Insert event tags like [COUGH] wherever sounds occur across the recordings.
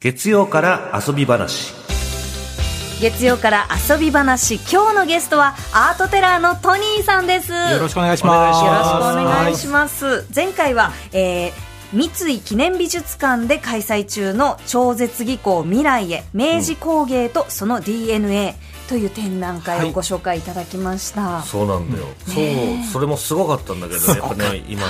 月曜から遊び話。月曜から遊び話。今日のゲストはアートテラーのトニーさんです。よよろしくお願いします。ろしくお願いします。前回は、えー三井記念美術館で開催中の超絶技巧未来へ明治工芸とその DNA という展覧会をご紹介いただきました、そうなんだよ、そうそれもすごかったんだけどやっぱね今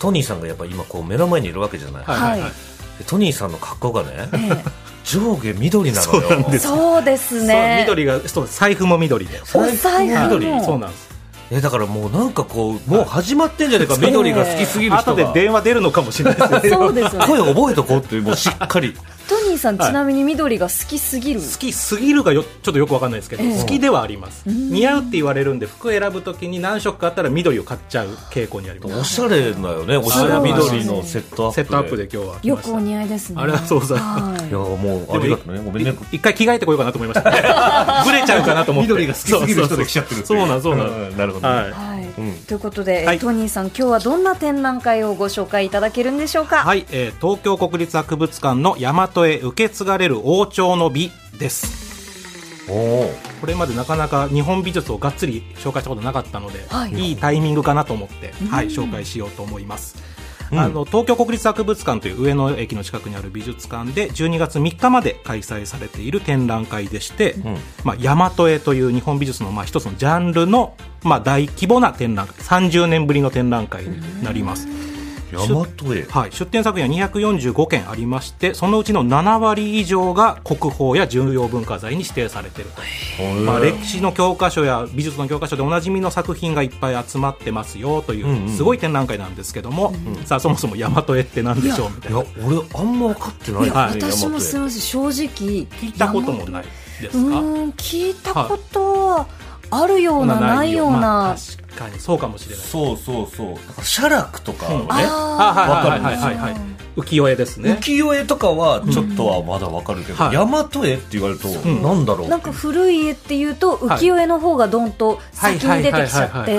トニーさんがやっぱ今こう目の前にいるわけじゃない、はいはいはい。でトニーさんの格好がねえ上下緑なのよ。えそうですそうね。緑がそう財布も緑で。お財布緑もそうなんです。えだからもうなんかこうもう始まってんじゃねえか緑が好きすぎる人後でが電話出るのかもしれないですよ。そうですよね。声覚えとこうっていうもうしっかりトニーさん、ちなみに緑が好きすぎる？好きすぎるがよちょっとよくわかんないですけど、ええ。好きではあります。似合うって言われるんで服選ぶときに何色かあったら緑を買っちゃう傾向にあります。おしゃれだよね。おしゃれ緑のセットアップで。セットアップで今日は。よくお似合いですね。ありがとうござい。ますいやはもうありがとうね。ごめんね。い一回着替えてこようかなと思いました。[LAUGHS] ブレちゃうかなと思って。緑が好きすぎる人で来ちゃってるっていそうなんそうなん。ん。なるほどね。はいということで、はい。トニーさん今日はどんな展覧会をご紹介いただけるんでしょうか？はい、えー東京国立博物館の大和へ受け継がれる王朝の美です。おおこれまでなかなか日本美術をがっつり紹介したことなかったので、はい。い、いタイミングかなと思って、はい、紹介しようと思います。うん。あの東京国立博物館という上野駅の近くにある美術館で12月3日まで開催されている展覧会でして、ん。まあ、大和絵という日本美術のまあ一つのジャンルの、まあ、大規模な展覧会30年ぶりの展覧会になります。大和絵はい、出展作品は245件ありましてそのうちの7割以上が国宝や重要文化財に指定されていると、まあ、歴史の教科書や美術の教科書でおなじみの作品がいっぱい集まってますよという、うんうん。すごい展覧会なんですけども、さあそもそも大和絵って何でしょうみたいな。いや俺あんま分かってない。い。や、はい私もすみいません。正直。聞聞いたこともないですか？うーん聞いたことはあるような、ないような、まあ、確かに。そうかもしれない。そうそうそう。だから写楽とかはね、あはいわかるはいはいはいはい浮世絵ですね。浮世絵とかはちょっとはまだわかるけど、はい。大和絵って言われると、ん。なんだろう？なんか古い絵っていうと浮世絵の方がどんと先に出てきちゃって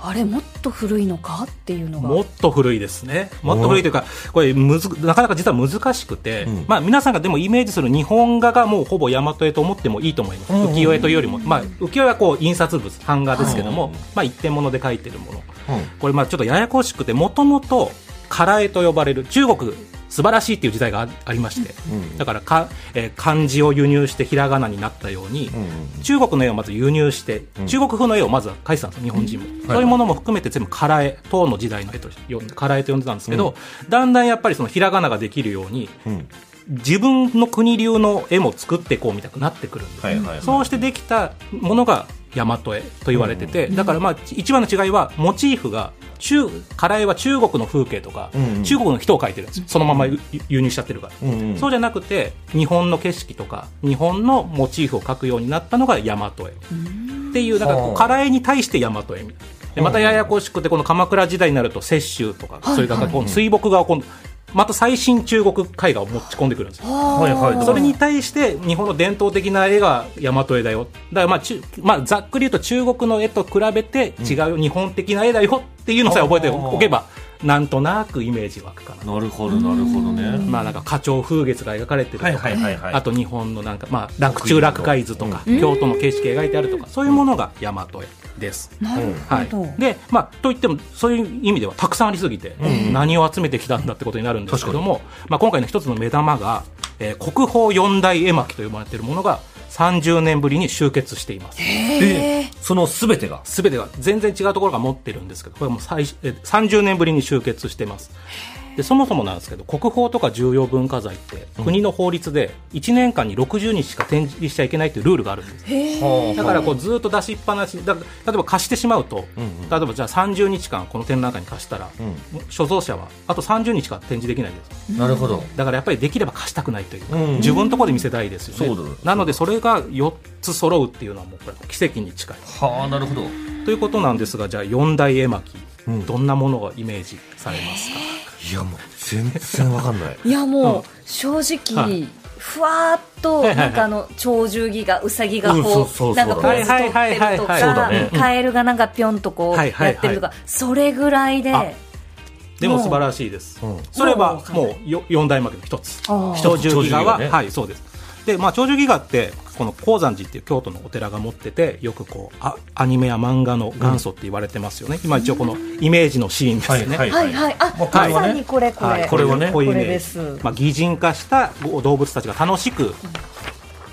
あれもっと古いのかっていうのが。もっと古いですね。もっと古いというか、これむず、なかなか実は難しくて、うん。まあ皆さんがでもイメージする日本画がもうほぼ大和絵と思ってもいいと思います。うん。うん浮世絵というよりも、まあ浮世絵はこう印刷物、版画ですけども、うん。うんまあ一点物で描いてるもの。うん。これまあちょっとややこしくて、もともと、唐絵と呼ばれる中国素晴らしいっていう時代があありまして、うん。だからか、えー漢字を輸入してひらがなになったように、うん中国の絵をまず輸入して、うん。中国風の絵をまずは描いてたんですよ日本人も、そういうものも含めて全部唐絵唐の時代の絵と呼んで唐絵と呼んでたんですけど、だんだんやっぱりそのひらがなができるようにうん自分の国流の絵も作っていこうみたくなってくるんです、はいはいはい。そうしてできたものが大和絵と言われてて、だからまあ一番の違いはモチーフが中唐絵は中国の風景とか、うんうん。中国の人を描いてるんですよ。そのまま輸輸入しちゃってるから、うんうん。そうじゃなくて日本の景色とか日本のモチーフを描くようになったのが大和絵。っていうだからこうはあ。唐絵に対して大和絵みたいなでまたややこしくてこの鎌倉時代になると雪舟とか、はいそれからこの水墨画を今度また最新中国絵画を持ち込んでくるんですよ。はいはい。それに対して日本の伝統的な絵が大和絵だよ。だからまあちゅ、まあ、ざっくり言うと中国の絵と比べて違う日本的な絵だよっていうのさえ覚えておけばなんとなくイメージ湧くかな。なるほどなるほどね。まあなんか花鳥風月が描かれてるとか、はいはいはいはい。あと日本のなんか、まあ、洛中洛海図とか、京都の景色描いてあるとか、そういうものが大和絵です。なるはいほど、、で、まあ、といってもそういう意味ではたくさんありすぎて、何を集めてきたんだってことになるんですけども、まあ、今回の一つの目玉が、えー国宝四大絵巻と呼ばれているものが30年ぶりに集結しています。でその全てが？すべてが全然違うところが持ってるんですけど、これはもう最え30年ぶりに集結してます。でそもそもなんですけど国宝とか重要文化財って国の法律で1年間に60日しか展示しちゃいけないというルールがあるんです。だからこうずっと出しっぱなしだ例えば貸してしまうと、例えばじゃあ30日間この展覧会に貸したら、所蔵者はあと30日しか展示できないんですなるほど。だからやっぱりできれば貸したくないというか、うん。自分のところで見せたいですよね。なのでそれが4つ揃うっていうのはもうこれ奇跡に近い。はあなるほど。ということなんですがじゃあ4大絵巻、うんどんなものがイメージされますか？いやもう全然わかんない。いやもう、うん。正直、はい。ふわーっと、なんかあの鳥獣戯がうさぎがこそうなんかポーズ取ってるとかね。カエルがなんかぴょんとこうはいはいはい。やってるとかそれぐらいで、あでも素晴らしいです、うんそれはもう四大幕の一つ。鳥獣戯画は、ね。はいそうですでまあ鳥獣戯画ってこの高山寺っていう京都のお寺が持っててよくこうあアニメや漫画の元祖って言われてますよね、今一応このイメージのシーンですね、はいはい。はいあまさにこれこれ、はいこれはね。こういうイメージこれです。まあ、擬人化した動物たちが楽しく、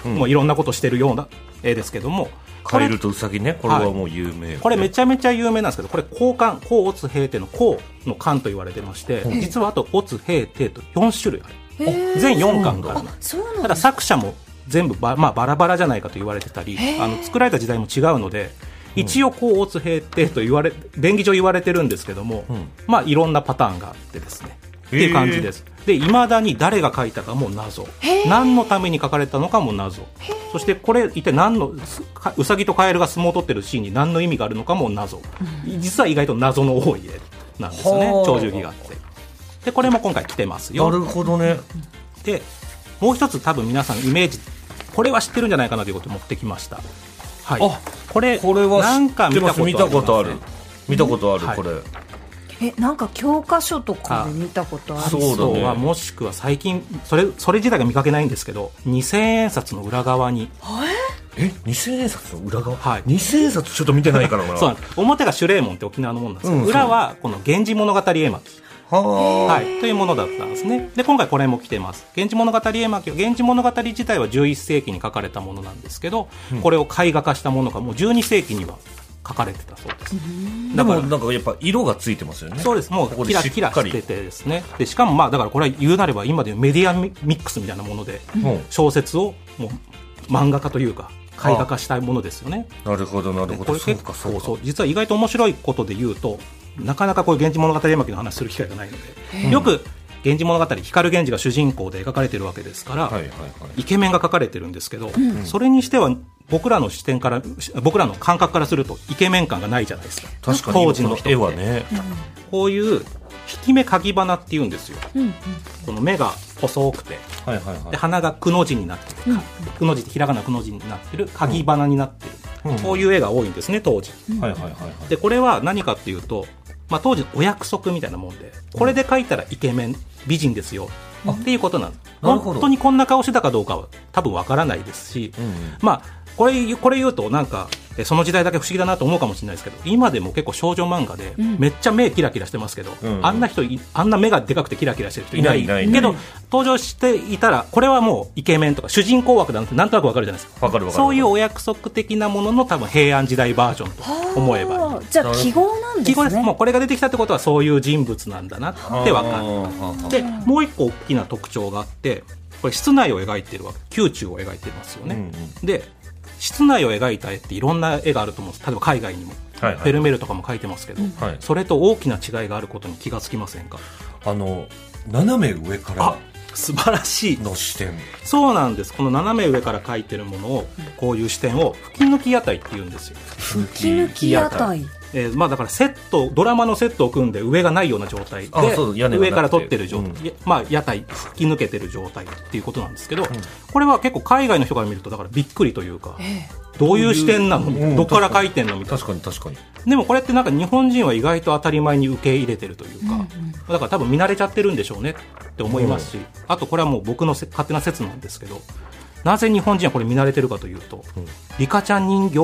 もういろんなことしてるような絵ですけども。これカエルとウサギねこれはもう有名よね。これめちゃめちゃ有名なんですけどこれ交換甲乙平定の甲の漢と言われてまして、実はあと乙平定と4種類ある全4巻がある。そうなんだただ作者も全部ば、まあ、バラバラじゃないかと言われてたりあの作られた時代も違うので一応甲乙平定と言われ便宜上言われてるんですけども、まあいろんなパターンがあってですね。っていう感じです。でいまだに誰が書いたかも謎。何のために書かれたのかも謎。そしてこれ一体何のうさぎとカエルが相撲を取ってるシーンに何の意味があるのかも謎。実は意外と謎の多い絵なんですよね。はあ鳥獣戯画ってでこれも今回来てます。よなるほどね。でもう一つ多分皆さんイメージこれは知ってるんじゃないかなということを持ってきました。はい。あこれこれはなんか知ってます？見たことある。り見たことあるはい。これ。えなんか教科書とかで見たことある？そうだね。はもしくは最近それそれ自体が見かけないんですけど2000円札の裏側に。え？二千円札の裏側？はい。二千円札ちょっと見てないからな。そうなんです。表が守礼門って沖縄のものなんですけど、うん裏はこの「源氏物語絵巻」ははい、というものだったんですね。で今回これも来てます「源氏物語絵巻」源氏物語自体は11世紀に書かれたものなんですけど、これを絵画化したものがもう12世紀には書かれてたそうです。あでもなんかやっぱ色がついてますよね。そうです。もうキラキラしててですね。でしかもまあだからこれは言うなれば今でいうメディアミックスみたいなものでうん。小説をもう漫画化というか絵画化したいものですよね。なるほどなるほこれどそう結構そかそうか。うそう実は意外と面白いことで言うとなかなかこういう「源氏物語絵巻」の話する機会がないのでよく「源氏物語」光源氏が主人公で描かれてるわけですから、はいはいはい。イケメンが描かれてるんですけど、それにしては僕らの視点から僕らの感覚からするとイケメン感がないじゃないですか。確かに。当時の人って。絵はね。こういう引き目かぎ花って言うんですよ、この目が細くて。はいはいはで鼻がくの字になってる、くの字ってひらがなくの字になってるかぎ花になってる、うん。こういう絵が多いんですね当時、いはいはいはいはい。でこれは何かっていうと、まあ、当時お約束みたいなもんでこれで描いたらイケメン美人ですよっていうことなんです。本当にこんな顔してたかどうかは多分わからないですし、うんうん。まあこれこれ言うとなんかえその時代だけ不思議だなと思うかもしれないですけど今でも結構少女漫画でめっちゃ目キラキラしてますけど、うん。あんな人いあんな目がでかくてキラキラしてる人いない。いないいない。けど登場していたらこれはもうイケメンとか主人公枠だなってなんとなくわかるじゃないですか。わかるわかるそういうお約束的なものの多分平安時代バージョンと思えばじゃあ記号なんですね。記号です。もうこれが出てきたってことはそういう人物なんだなってわかるでもう一個大きな特徴があってこれ室内を描いてるわけ宮中を描いてますよね、うんうん。で室内を描いた絵っていろんな絵があると思うんです。例えば海外にも、はいはい。フェルメールとかも描いてますけど、はい。それと大きな違いがあることに気がつきませんか？あの斜め上かあら素晴らしい。の視点。そうなんです。この斜め上から描いてるものをこういう視点を吹き抜き屋台って言うんですよ。吹き抜き屋台えーまあだからセットドラマのセットを組んで上がないような状態。で上から撮ってる状態、うん。まあ屋台吹き抜けてる状態っていうことなんですけど、これは結構海外の人から見るとだからびっくりというか、どういう視点なの、うん。どっから書いてんの？みたいな。確かに確かに。でもこれってなんか日本人は意外と当たり前に受け入れてるというか、だから多分見慣れちゃってるんでしょうねって思いますし、あとこれはもう僕のせ勝手な説なんですけどなぜ日本人はこれ見慣れてるかというと、リカちゃん人形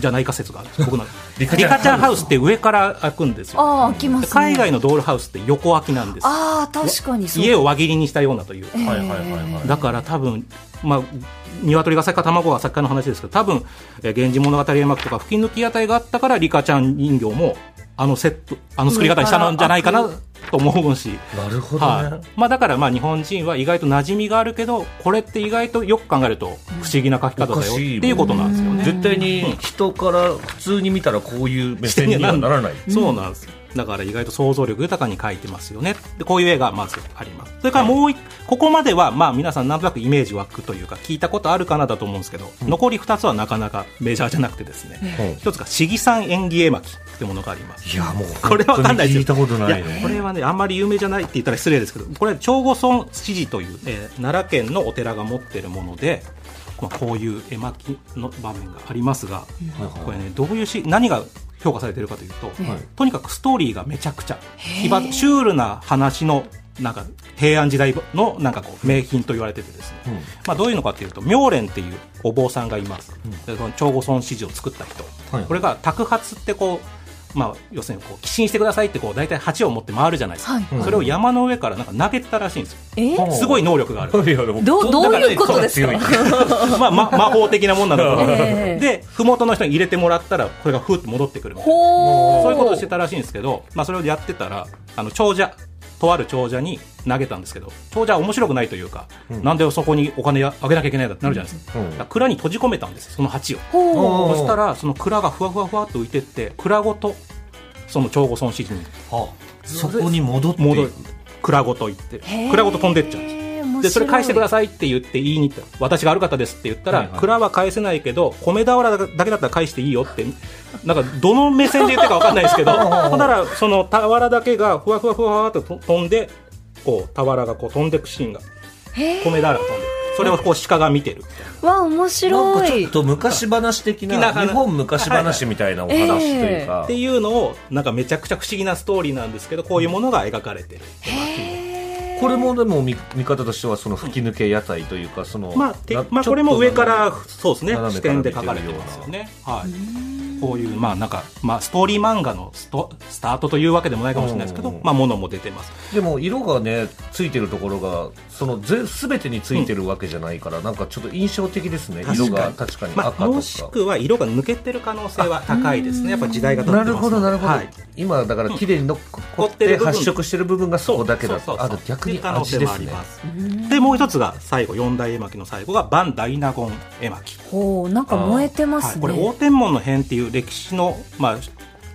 じゃないか説があるんです。僕の [LAUGHS] リリカちゃんハウスって上から開くんですよ。ああ開きますね。海外のドールハウスって横開きなんです。ああ確かにそう。家を輪切りにしたようなという、はいはいはいはい。だから多分まあ鶏が先か卵が先かの話ですけど多分「えー源氏物語絵巻」とか吹き抜き屋台があったからリカちゃん人形もあのセットあの作り方にしたのじゃないかなと思うし、なるほどはい。ねまあ、だからまあ日本人は意外と馴染みがあるけどこれって意外とよく考えると不思議な書き方だよっていうことなんですよね。絶対に人から普通に見たらこういう目線にはならない。[LAUGHS] そうなんです。だから意外と想像力豊かに描いてますよね。で、こういう絵がまずあります。それからもう一、ここまではまあ皆さんなんとなくイメージ湧くというか聞いたことあるかなだと思うんですけど、残り2つはなかなかメジャーじゃなくてですね、うん一つが市議さん演技絵巻ってものがあります。いやもうこれわかんないですよ聞いたことないやねこれはねあんまり有名じゃないって言ったら失礼ですけどこれは長後村知事という、えー奈良県のお寺が持ってるものでまあ、こういう絵巻の場面がありますが、これねどういうし何が評価されてるかというと、はい。とにかくストーリーがめちゃくちゃシュールな話のなんか平安時代のなんかこう名品と言われててですね、うん。まあ、どういうのかというと妙蓮っていうお坊さんがいます、でその長後孫子寺を作った人、はい。これが托発ってこう、まあ、要するにこう寄進してくださいってこう大体鉢を持って回るじゃないですか、はい。それを山の上からなんか投げてたらしいんですよ。えうんすごい能力がある。いやでもどどういうことですか？まあ、ま、魔法的なもんなんだとええで麓の人に入れてもらったらこれがふーって戻ってくるみたいな。そういうことをしてたらしいんですけど、まあ、それをやってたらあの長者とある長者に投げたんですけど長者は面白くないというか、なんでそこにお金あげなきゃいけないんだってなるじゃないですか,、うん。蔵に閉じ込めたんですその鉢を。そしたらその蔵がふわふわふわっと浮いてって蔵ごとその長後孫子寺にあそこに戻って戻る蔵ごと行って蔵ごと飛んでっちゃうんですでそれ返してくださいって言って言いに行った私が悪かったですって言ったら、はいはい。蔵は返せないけど米俵だけだったら返していいよってなんかどの目線で言ってるか分かんないですけど [LAUGHS] ほんならその俵だけがふわふわふわと飛んでこう俵がこう飛んでくシーンが米俵が飛んでそれをこう鹿が見てる。わ面なん白いかちょっと昔話的な的な日本昔話みたいなお話というか、っていうのをなんかめちゃくちゃ不思議なストーリーなんですけどこういうものが描かれてるこれもでも見見方としてはその吹き抜け屋台というかそのまあ、まあ、これも上からそうですね視点で描かれてますよね。はいこういうまあなんか、まあ、ストーリー漫画のストスタートというわけでもないかもしれないですけど、うんまあ、ものも出てます。でも色がねついてるところがそのぜ全てについてるわけじゃないから、なんかちょっと印象的ですね。色が確かにまあ、赤とか、もしくは色が抜けてる可能性は高いですね。やっぱ時代が経ってなますので。るほどなるほど、はい。今だから綺麗に残残っって発色してる部分がそこだけだとあ逆に味性ですね。もあります。でもう一つが最後四大絵巻。の最後がバン・ダイナゴン絵巻。ほうなんか燃えてますね、はい、これ大天文の変っていう歴史の、まあ、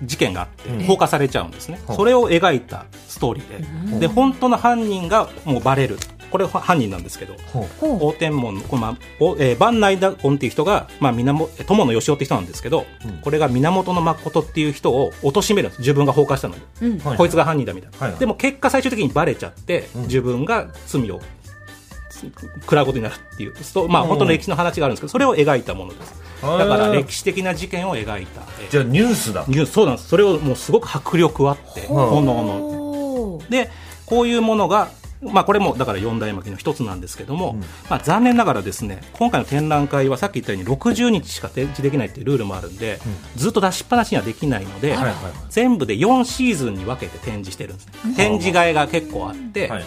事件があってうん。放火されちゃうんですね、う。んそれを描いたストーリーで、で本当の犯人がもうバレる。これ犯人なんですけど大天文の、これまあおえー、万内大根っていう人が、まあ、源友の義雄って人なんですけど、うん。これが源誠っていう人を貶めるんです。自分が放火したのに、こいつが犯人だみたいな、はいはい。でも結果最終的にバレちゃって、うん。自分が罪を食らうことになるっていう。そうまあ本当の歴史の話があるんですけどそれを描いたものです。だから歴史的な事件を描いたえーじゃあニュースだ。ニュースそうなんです。それをもうすごく迫力あって炎の。でこういうものがまあ、これもだから四大巻きの一つなんですけども、まあ、残念ながらですね今回の展覧会はさっき言ったように60日しか展示できないっていうルールもあるんで、ずっと出しっぱなしにはできないので、はいはいはい。全部で4シーズンに分けて展示してるんですね、展示会が結構あって、はいはい。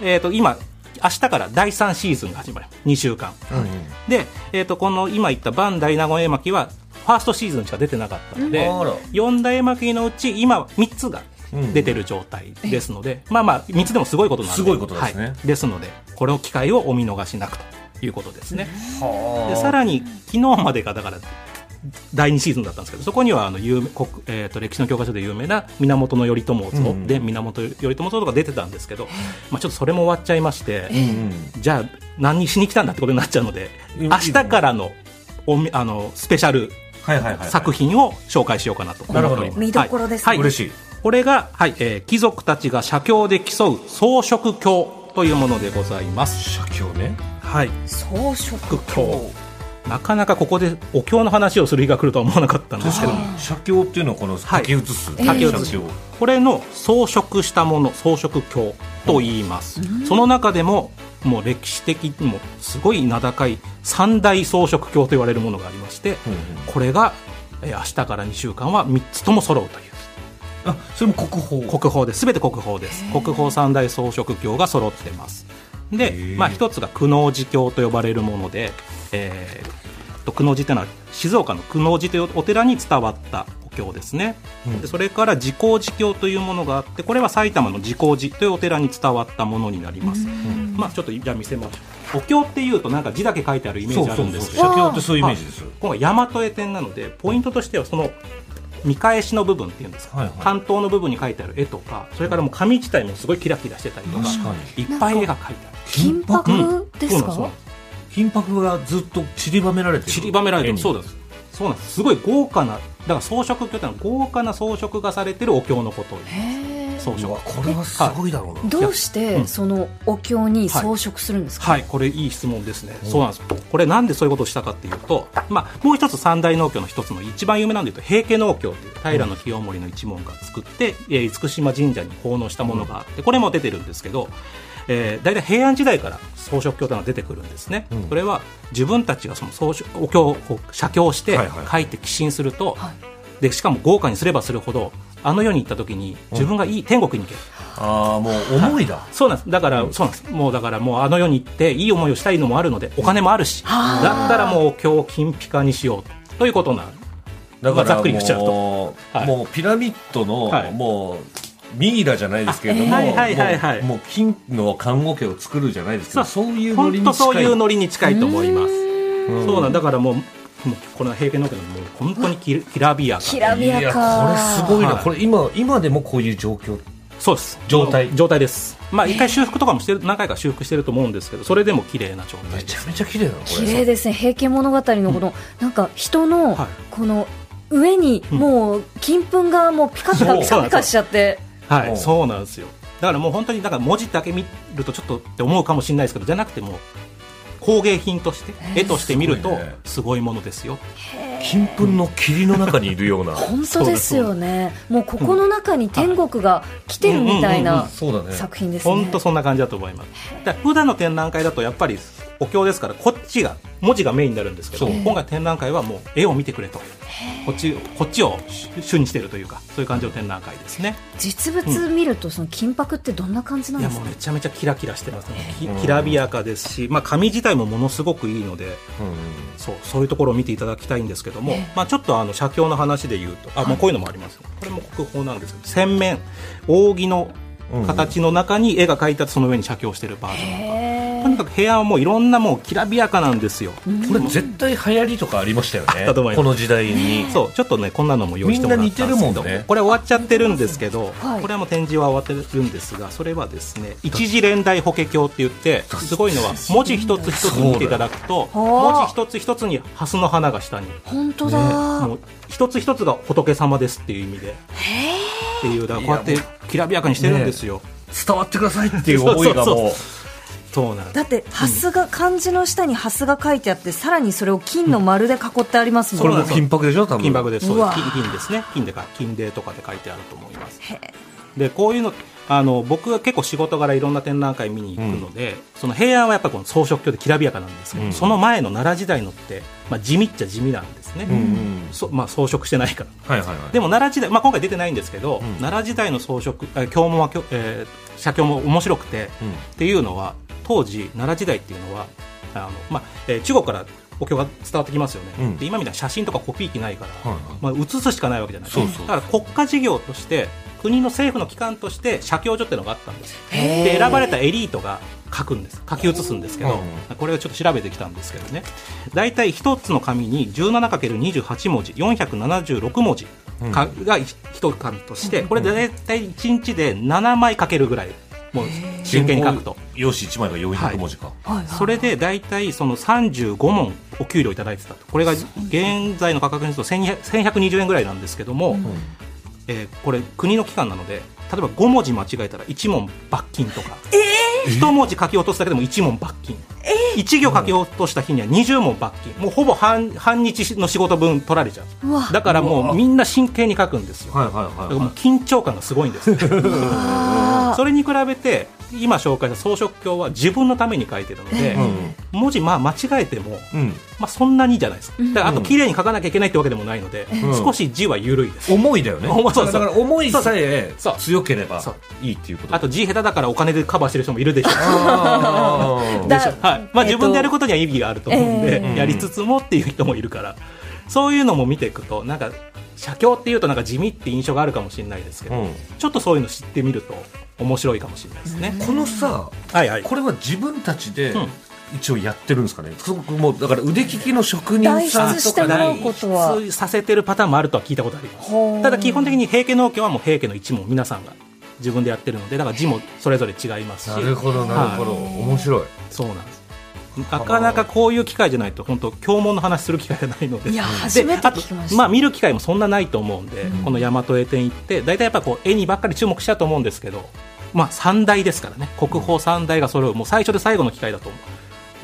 えー、と今明日から第3シーズンが始まる。2週間、はいうんうん。で、えー、とこの今言ったバンダイナゴン絵巻はファーストシーズンしか出てなかったので、あら。4大絵巻のうち今3つがうん。出てる状態ですので、まあまあ3つでもすごいことなんで。すごいことですね。はい、ですのでこれを機会をお見逃しなくということですね、はあ。でさらに昨日までがだから第2シーズンだったんですけどそこにはあの有名国、えー、と歴史の教科書で有名な源頼朝像、うん。で源頼朝像とか出てたんですけど、まあ、ちょっとそれも終わっちゃいまして、じゃあ何しに来たんだってことになっちゃうのでうん明日からのおみあのスペシャル作品を紹介しようかなと。思っております。見どころですね。はい、はい。嬉しい。これが、はいえー貴族たちが写経で競う装飾経というものでございます。写経ね。はい、装飾経なかなかここでお経の話をする日が来るとは思わなかったんですけど。写経っていうのはこの書き写す、書き写す。これの装飾したもの装飾経と言います、その中でももう歴史的にもすごい名高い三大装飾経と言われるものがありまして、うんうん。これがえー明日から2週間は3つとも揃うという。あそれも国宝。国宝です。全て国宝です。国宝三大装飾経が揃ってますでまあ、一つが久能寺経と呼ばれるもので、えーと久能寺というのは静岡の久能寺というお寺に伝わったお経ですね、うん。でそれから自光寺経というものがあってこれは埼玉の自光寺というお寺に伝わったものになります、まあ、ちょっとじゃあ見せましょう。お経っていうとなんか字だけ書いてあるイメージあるんですけど写経ってそう。いうイメージです今回大和絵展なのでポイントとしてはその見返しの部分っていうんですか、はいはい。関東の部分に書いてある絵とかそれからもう紙自体もすごいキラキラしてたりとか確かに。いっぱい絵が描いてある。金箔？ですか、そうなん金箔がずっと散りばめられてる。散りばめられてる。そうだです。そうなんです。すごい豪華なだから装飾経ってのは豪華な装飾がされてるお経のことを言います装飾これはすごいだろうな、どうしてそのお経に装飾するんですか、はい、これいい質問ですね。そうなんです。これなんでそういうことをしたかっていうと、まあ、もう一つ三大農協の一つの一番有名なんでいうと、平家農協という平清盛の一門が作って、えー厳島神社に奉納したものがあって、これも出てるんですけど、えー、大体平安時代から装飾経というのが出てくるんですね。それは自分たちがその装飾お経をこう写経してはいはい。書いて寄進すると、はい。でしかも豪華にすればするほどあの世に行った時に自分がいい、天国に行ける。ああもう思いだ、そうなんです。だから、そうなんです。もうだからもうあの世に行っていい思いをしたいのもあるので、お金もあるし、だったらもう今日金ピカにしようと。ということなん。だからまあざっくり言っちゃうと。もう,、はい。もうピラミッドの、はい。もうミイラじゃないですけれども、あはいはいはいはいもう金の看護家を作るじゃないですけどそう。いうノリに本当そういう近いノリに近いと思います。うん。そうなんだからもう、もうこの平家の家のもう本当にききらびやかきらびやか。いやこれすごいな、はい。これ今今でもこういう状況？そうです。状態？状態です。まあ一回修復とかもしてる、何回か修復してると思うんですけど、それでも綺麗な状態。めちゃめちゃ綺麗だなこれ。綺麗ですね。平家物語のこの、なんか人のはい。この上にもう金粉がもうピカピカピカピカしちゃって。はい、うんそうなんですよ。だからもう本当に、だから文字だけ見るとちょっとって思うかもしれないですけど、じゃなくてもう、工芸品として、絵として見るとすごいものですよ。金粉の霧の中にいるような。[LAUGHS] 本当ですよね。もうここの中に天国が来てるみたいなそうだね。作品ですね。本当そんな感じだと思います。だ普段の展覧会だとやっぱりお経ですからこっちが文字がメインになるんですけど今回展覧会はもう絵を見てくれと。こっちこっちを主にしてるというかそういう感じの展覧会ですね。実物見るとその金箔ってどんな感じないんですか？やもうめちゃめちゃキラキラしてますね。きうんきらびやかですし、まあ紙自体もものすごくいいので。うん。そうそういうところを見ていただきたいんですけども、まあ、ちょっとあの写経の話で言うとあ、もうこういうのもあります、これも国宝なんですけど洗面扇の形の中に絵が描いてあってその上に写経してるバージョンへーとにかく部屋はもういろんなもうきらびやかなんですよ、これ絶対流行りとかありましたよね。あったと思います。この時代に。そうちょっとねこんなのも用意してもらったんですけど。みんな似てるもんね。これ終わっちゃってるんですけど、はい。これはもう展示は終わってるんですがそれはですね一次連大法華経って言ってす。ごいのは文字一つ一つ見ていただくと文字一つ一つに蓮の花が下に。本当だ、もう一つ一つが仏様ですっていう意味で。っていうだからこうやってきらびやかにしてるんですよ、伝わってくださいっていう思いがそうもうそうなんです。だって蓮が漢字の下に蓮が書いてあってさらにそれを金の丸で囲ってありますもん。ねこれも金箔でしょ多分。金箔です。そう金金です。ね金でか金でとかで書いてあると思います。でこういうのあの僕は結構仕事柄いろんな展覧会見に行くので、その平安はやっぱりこの装飾経できらびやかなんですけど、うん。その前の奈良時代のって、まあ、地味っちゃ地味なんですね、うんうん。そまあ、装飾してないから。はいはいはい。でも奈良時代、まあ、今回出てないんですけど、ん。奈良時代の装飾、え経文は、えー写経も面白くて、うん。っていうのは当時奈良時代っていうのはあの、まあえー中国からお経が伝わってきますよね、うん。で今みたいな写真とかコピー機ないから、はいはい。まあ、写すしかないわけじゃない。そうそうだから国家事業として国の政府の機関として写経所っていうのがあったんです。で選ばれたエリートが書くんです。書き写すんですけど、うこれをちょっと調べてきたんですけどね。大体一つの紙に 17×28 文字476文字かが一紙として、これ大体1日で7枚書けるぐらいもう真剣に書くと。用紙1枚が400文字か、はいはいそれで大体その35問お給料いただいてたと。これが現在の価格にすると1200 1120円ぐらいなんですけども、えーこれ国の機関なので例えば5文字間違えたら1問罰金とか、1文字書き落とすだけでも1問罰金、1行書き落とした日には20問罰金。もうほぼ半半日の仕事分取られちゃう。だからもうみんな真剣に書くんですよ。緊張感がすごいんです。[LAUGHS] それに比べて今紹介した装飾経は自分のために書いてるので、いうん。文字まあ間違えても、うん。まあ、そんなにじゃないです。かだからあとうん。綺麗に書かなきゃいけないってわけでもないので、ん。少し字は緩いです。思いだよね。そうそうだから思いさえ強ければいいっていうこと。あと字下手だからお金でカバーしてる人もいるでしょ。う [LAUGHS] はい。まあ、えっと自分でやることには意義があると思うんで、ええ。やりつつもっていう人もいるから。そういうのも見ていくとなんか写経っていうとなんか地味って印象があるかもしれないですけど、うん。ちょっとそういうの知ってみると面白いかもしれないですね、このさはいはい。これは自分たちでうん。一応やってるんですかね、そこもうだから腕利きの職人さんとかでてもらうことは。代筆させてるパターンもあるとは聞いたことあります。ただ基本的に平家農協はもう平家の一門皆さんが自分でやってるのでだから字もそれぞれ違いますし。なるほどなるほど、はい。面白い。そうなんですなかなかこういう機会じゃないと本当経文の話する機会がないので。いやで初めてあと聞きました。まあ、見る機会もそんなないと思うんで、この大和絵展行って大体やっぱこう絵にばっかり注目しちゃうと思うんですけど、まあ、三大ですからね。国宝三大が揃うもう最初で最後の機会だと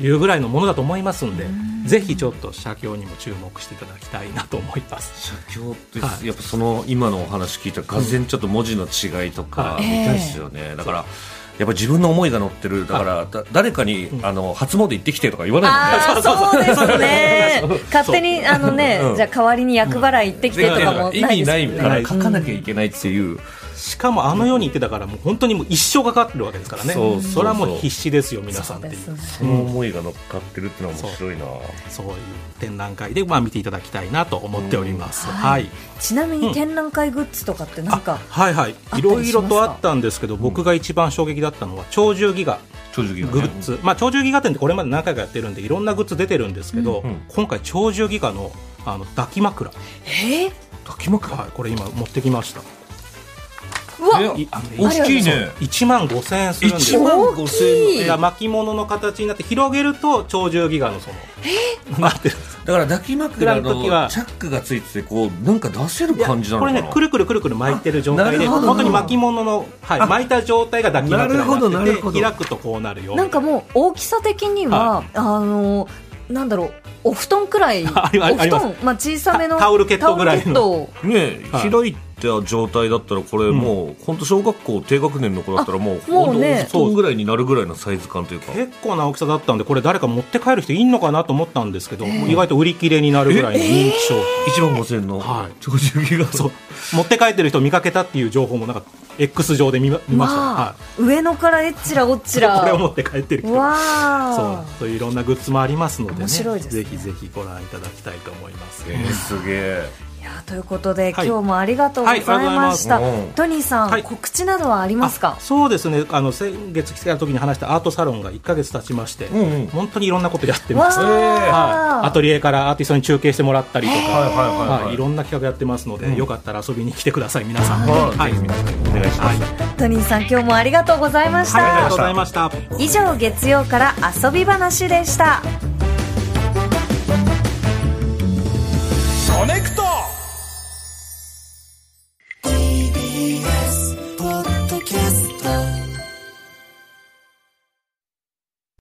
いうぐらいのものだと思いますんで、ぜひちょっと写経にも注目していただきたいなと思います。写経って、はい。やっぱその今のお話聞いたらがぜんちょっと文字の違いとかはい。見たいですよね、だからやっぱ自分の思いが乗ってる。だからだ誰かに、あの初詣行ってきてとか言わないああ [LAUGHS] そうですね。勝手にあのね、うん。じゃあ代わりに役払い行ってきてとかも意味ないですな。いから書かなきゃいけないっていう、しかもあのように言ってたからもう本当にもう一生かかってるわけですからね。そうそうそう。れはもう必死ですよ皆さんっていう。そうですねその思いが乗っかってるっていうのは面白いな、そういう展覧会で、まあ、見ていただきたいなと思っております、はい。ちなみに展覧会グッズとかってなん。か、はいはい。いろいろとあったんですけど僕が一番衝撃だったのは鳥獣ギガ長寿グッズ、まあ、鳥獣ギガ展ってこれまで何回かやってるんでいろんなグッズ出てるんですけど、うん今回鳥獣ギガのあの抱き枕、えー、抱き枕？はい、これ今持ってきました大きいね。1万5000円するんです1よ万大5000きい。円巻物の形になって広げると鳥獣ギガのそのなってだから抱き枕の時はチャックがつい。ててこうなんか出せる感じなのかなこれねくるくるくるくる巻い。てる状態で本当に巻物の、はい、巻い。た状態が抱き枕なるほどになってなるほどて開くとこうなるよなんかもう大きさ的には、あのなんだろうお布団くらい。お布団まあ、小さめのタタオルケットぐらい。のねえ、はい。開いた状態だったらこれもう本当小学校低学年の子だったらもう本当お布団ぐらいになるぐらいのサイズ感というか。結構な大きさだったんでこれ誰か持って帰る人いんのかなと思ったんですけど、意外と売り切れになるぐらいの人気商品、1万5000円のはい。[LAUGHS] 持って帰ってる人見かけたっていう情報もなんか X 上で見ま見ました、は上野からえっちらおっちい、ら [LAUGHS] これを持って帰ってる人。わそう。あそういういろんなグッズもありますのでね。面白いですね。ぜひぜひご覧いただきたいと思います、えー、すげえ。いやということで、はい。今日もありがとうございました、はいトニーさん、はい。告知などはありますか？あそうですね。あの先月来た時に話したアートサロンが1か月経ちまして、んうん。本当にいろんなことやってます、わはい、あアトリエからアーティストに中継してもらったりとか、はいはいはいはいろんな企画やってますので、よかったら遊びに来てください皆さん、はい。はい。ぜひ皆さんお願いします、はいトニーさん今日もありがとうございました、ありがとうございました。以上月曜から遊び話でした